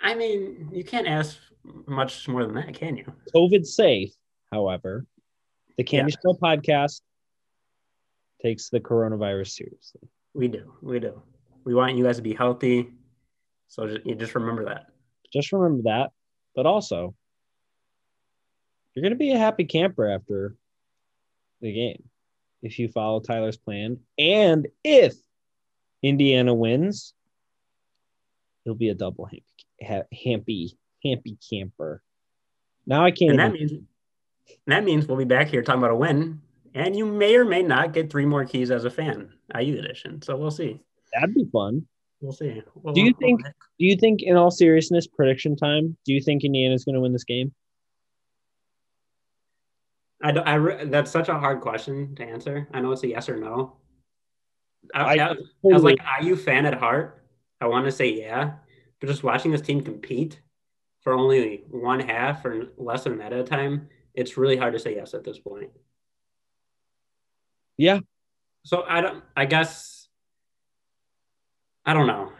I mean, you can't ask much more than that, can you? COVID safe, however, the Candy Show podcast takes the coronavirus seriously. We do. We do. We want you guys to be healthy. So just, you just remember that. Just remember that. But also, you're going to be a happy camper after the game if you follow Tyler's plan and if Indiana wins, it'll be a double hamp, ha- hampy, hampy camper. Now I can't. And that means that means we'll be back here talking about a win, and you may or may not get three more keys as a fan, IU edition. So we'll see. that'd be fun. We'll see. We'll- Do you think- Do you think, in all seriousness, prediction time? Do you think Indiana's going to win this game? I, don't- I re- that's such a hard question to answer. I know it's a yes or no. I, I- I, I was like IU fan at heart. I want to say yeah, but just watching this team compete for only one half or less than that at a time, it's really hard to say yes at this point. Yeah. So I don't. I guess I don't know.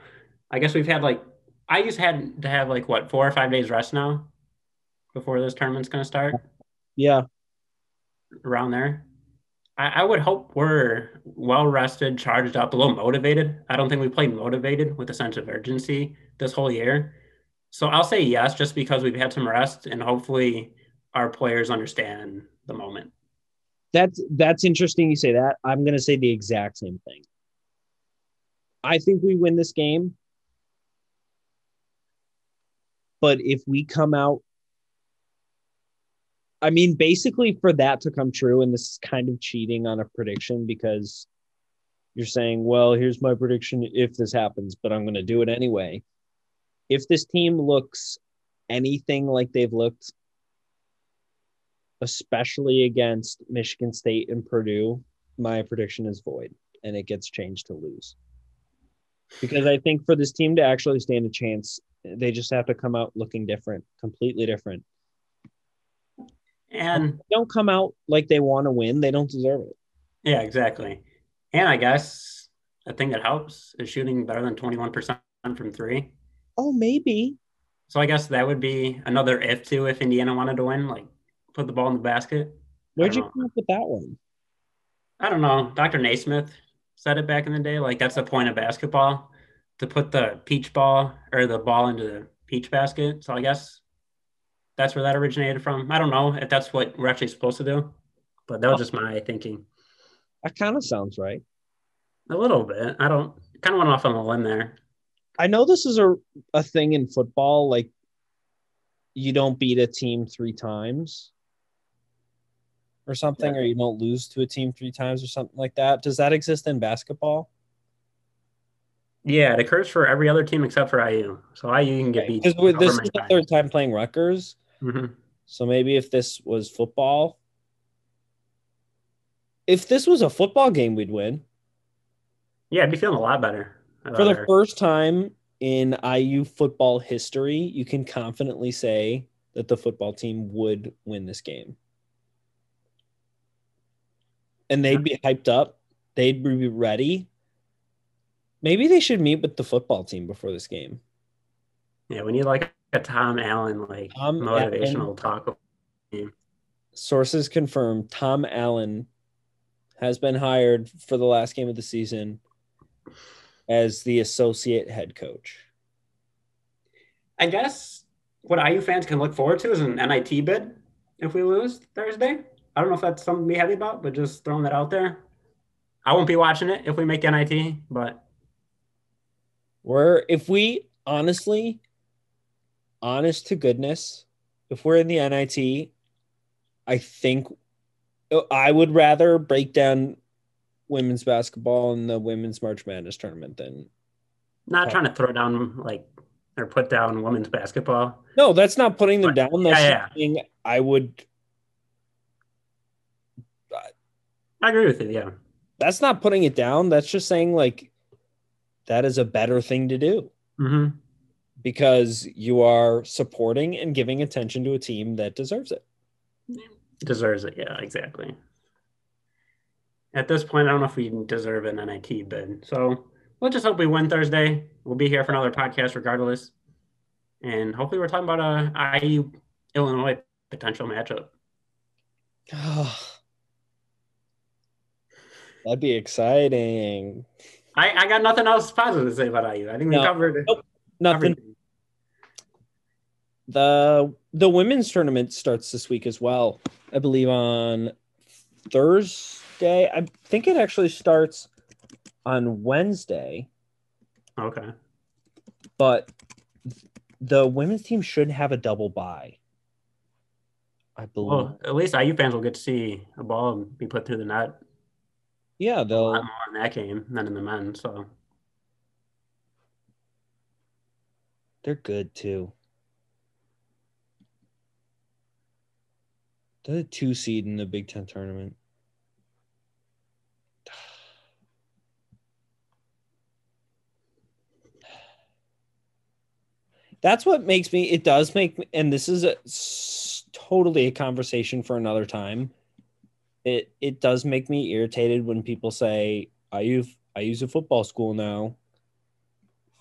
I guess we've had like I just had to have like what four or five days rest now before this tournament's going to start Yeah. around there. I, I would hope we're well rested, charged up, a little motivated. I don't think we played motivated with a sense of urgency this whole year. So I'll say yes, just because we've had some rest and hopefully our players understand the moment. That's that's interesting you say that. I'm going to say the exact same thing. I think we win this game. But if we come out I mean basically for that to come true and this is kind of cheating on a prediction because you're saying, well, here's my prediction if this happens, but I'm going to do it anyway. If this team looks anything like they've looked especially against Michigan State and Purdue, my prediction is void and it gets changed to lose. Because I think for this team to actually stand a chance, they just have to come out looking different, completely different. And don't come out like they want to win, they don't deserve it. yeah, exactly. And I guess a thing that helps is shooting better than 21% from three. Oh, maybe. So I guess that would be another if too if Indiana wanted to win, like put the ball in the basket. Where'd you don't come up with that one? I don't know. Dr. Naismith said it back in the day. Like that's the point of basketball to put the peach ball or the ball into the peach basket. So I guess that's where that originated from. I don't know if that's what we're actually supposed to do, but that was just my thinking. That kind of sounds right. A little bit. I don't kind of went off on a limb there. I know this is a, a thing in football, like you don't beat a team three times or something, or you don't lose to a team three times or something like that. Does that exist in basketball? Yeah, it occurs for every other team except for IU. So IU can get beat. Because this is the third time playing Rutgers. Mhm. So maybe if this was football, if this was a football game, we'd win. Yeah, I'd be feeling a lot better. For the about first time in IU football history, you can confidently say that the football team would win this game. And they'd be hyped up. They'd be ready. Maybe they should meet with the football team before this game. Yeah, we need like a Tom Allen like Tom motivational talk. Sources confirm Tom Allen has been hired for the last game of the season as the associate head coach. I guess what IU fans can look forward to is an NIT bid if we lose Thursday. I don't know if that's something to be happy about, but just throwing that out there. I won't be watching it if we make NIT, but We're if we honestly, honest to goodness, if we're in the NIT, I think I would rather break down women's basketball in the women's March Madness tournament than not trying to throw down like or put down women's basketball. no. That's not putting them down. That's Yeah, saying I would. I agree with you. Yeah. That's not putting it down. That's just saying like that is a better thing to do Mm-hmm. because you are supporting and giving attention to a team that deserves it. Deserves it. Yeah, exactly. At this point, I don't know if we deserve an NIT bid. So we'll just hope we win Thursday. We'll be here for another podcast regardless. And hopefully we're talking about a IU Illinois potential matchup. That'd be exciting. I, I got nothing else positive to say about IU. I think we No. covered Nope. Nothing. everything. The the women's tournament starts this week as well. I believe on Thursday. I think it actually starts on Wednesday. Okay. but the women's team should have a double bye. I believe. Well, at least IU fans will get to see a ball be put through the net yeah, a they'll. lot more in that game than in the men. So They're good too. They're the two seed in the Big Ten tournament. That's what makes me. It does make me, and this is a, totally a conversation for another time. It it does make me irritated when people say IU's I use a football school now.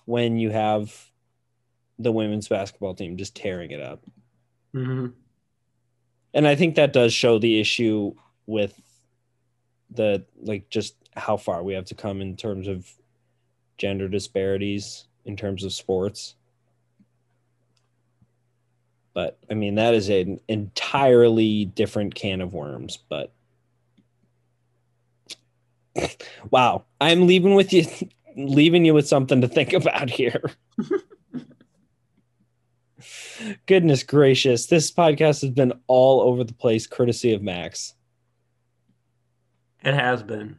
When you have the women's basketball team just tearing it up. mhm. And I think that does show the issue with the like just how far we have to come in terms of gender disparities in terms of sports. But I mean that is an entirely different can of worms, but wow, I'm leaving with you leaving you with something to think about here. Goodness gracious. This podcast has been all over the place, courtesy of Max. it has been.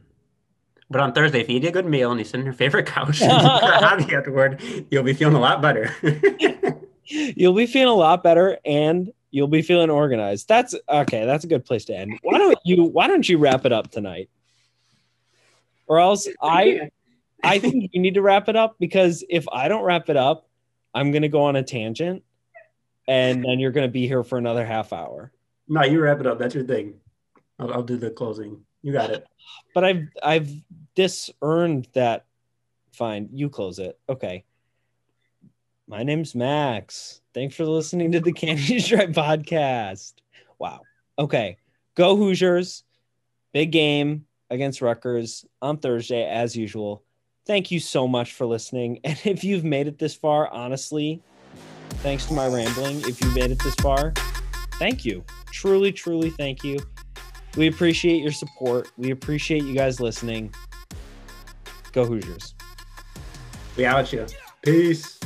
But on Thursday, if you eat a good meal and you sit on your favorite couch and you hobby afterward, you'll be feeling a lot better. You'll be feeling a lot better and you'll be feeling organized. That's okay. That's a good place to end. Why don't you why don't you wrap it up tonight? Or else I I think you need to wrap it up because if I don't wrap it up, I'm gonna go on a tangent and then you're gonna be here for another half hour. no, you wrap it up. That's your thing. I'll, I'll do the closing. You got it. but I've I've disearned that. Fine, you close it. Okay. My name's Max. Thanks for listening to the Candy Stripe podcast. Wow. Okay. Go Hoosiers. Big game against Rutgers on Thursday, as usual. Thank you so much for listening. And if you've made it this far, honestly, thanks to my rambling, if you made it this far, thank you. Truly, truly thank you. We appreciate your support. We appreciate you guys listening. Go Hoosiers. We out you. Peace.